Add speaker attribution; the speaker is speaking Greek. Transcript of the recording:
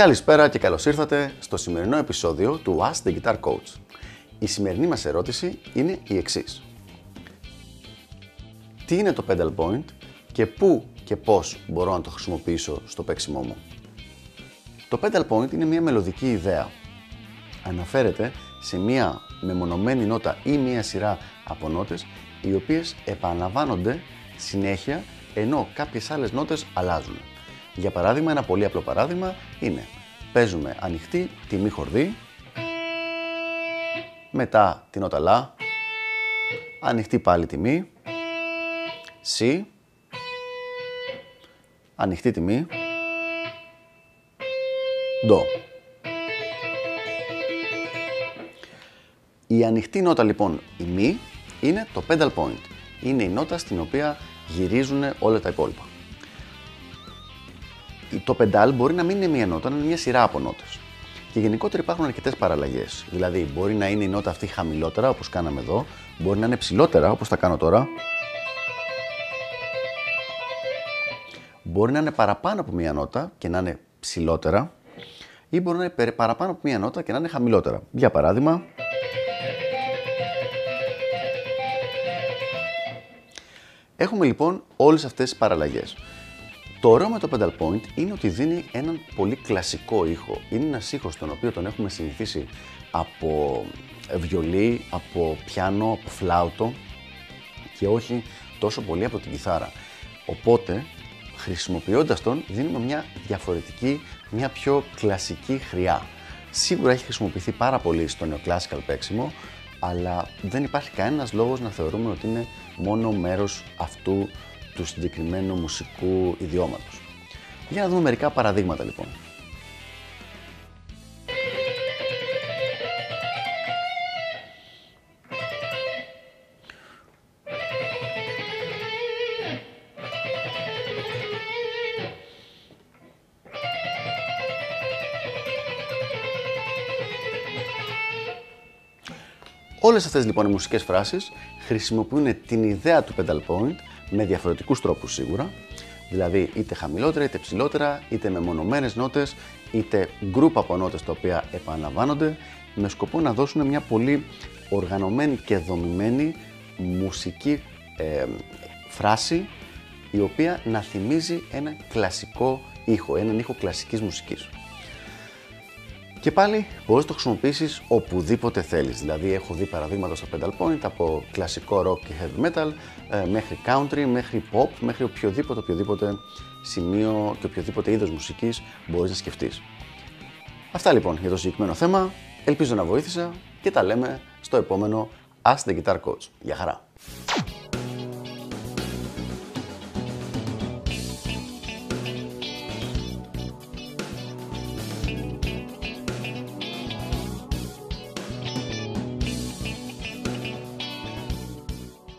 Speaker 1: Καλησπέρα και καλώς ήρθατε στο σημερινό επεισόδιο του Ask the Guitar Coach. Η σημερινή μας ερώτηση είναι η εξής. Τι είναι το pedal point και πού και πώς μπορώ να το χρησιμοποιήσω στο παίξιμό μου; Το pedal point είναι μια μελωδική ιδέα. Αναφέρεται σε μια μεμονωμένη νότα ή μια σειρά από νότες οι οποίες επαναλαμβάνονται συνέχεια ενώ κάποιες άλλες νότες αλλάζουν. Για παράδειγμα, ένα πολύ απλό παράδειγμα είναι παίζουμε ανοιχτή τιμή χορδή, μετά την νότα λα, ανοιχτή πάλι τιμή, σι, ανοιχτή τιμή, ντο. Η ανοιχτή νότα λοιπόν, η μη, είναι το pedal point. Είναι η νότα στην οποία γυρίζουν όλα τα υπόλοιπα. Το pedal μπορεί να μην είναι μία νότα, να είναι μια σειρά από νότες. Και γενικότερα υπάρχουν αρκετές παραλλαγές. Δηλαδή, μπορεί να είναι η νότα αυτή χαμηλότερα, όπως κάναμε εδώ, μπορεί να είναι ψηλότερα, όπως θα κάνω τώρα. Μπορεί να είναι παραπάνω από μία νότα και να είναι ψηλότερα, ή μπορεί να είναι παραπάνω από μία νότα και να είναι χαμηλότερα. Για παράδειγμα. Έχουμε λοιπόν όλες αυτές τις παραλλαγές. Το ωραίο με το pedal point είναι ότι δίνει έναν πολύ κλασικό ήχο. Είναι ένας ήχος τον οποίο τον έχουμε συνηθίσει από βιολί, από πιάνο, από φλάουτο και όχι τόσο πολύ από την κιθάρα. Οπότε, χρησιμοποιώντας τον, δίνουμε μια διαφορετική, μια πιο κλασική χρειά. Σίγουρα έχει χρησιμοποιηθεί πάρα πολύ στο neoclassical παίξιμο, αλλά δεν υπάρχει κανένας λόγος να θεωρούμε ότι είναι μόνο μέρος αυτού του συγκεκριμένου μουσικού ιδιώματος. Για να δούμε μερικά παραδείγματα λοιπόν. Όλες αυτές λοιπόν οι μουσικές φράσεις χρησιμοποιούν την ιδέα του pedal point με διαφορετικούς τρόπους σίγουρα, δηλαδή είτε χαμηλότερα είτε ψηλότερα, είτε με μονομένες νότες, είτε γκρουπ από νότες τα οποία επαναλαμβάνονται, με σκοπό να δώσουν μια πολύ οργανωμένη και δομημένη μουσική ε, φράση η οποία να θυμίζει ένα κλασικό ήχο, έναν ήχο κλασικής μουσικής. Και πάλι μπορείς να το χρησιμοποιήσεις οπουδήποτε θέλεις. Δηλαδή έχω δει παραδείγματα στο Pedal Point από κλασικό rock και heavy metal ε, μέχρι country, μέχρι pop, μέχρι οποιοδήποτε, οποιοδήποτε σημείο και οποιοδήποτε είδος μουσικής μπορείς να σκεφτείς. Αυτά λοιπόν για το συγκεκριμένο θέμα. Ελπίζω να βοήθησα και τα λέμε στο επόμενο Ask the Guitar Coach. Γεια χαρά!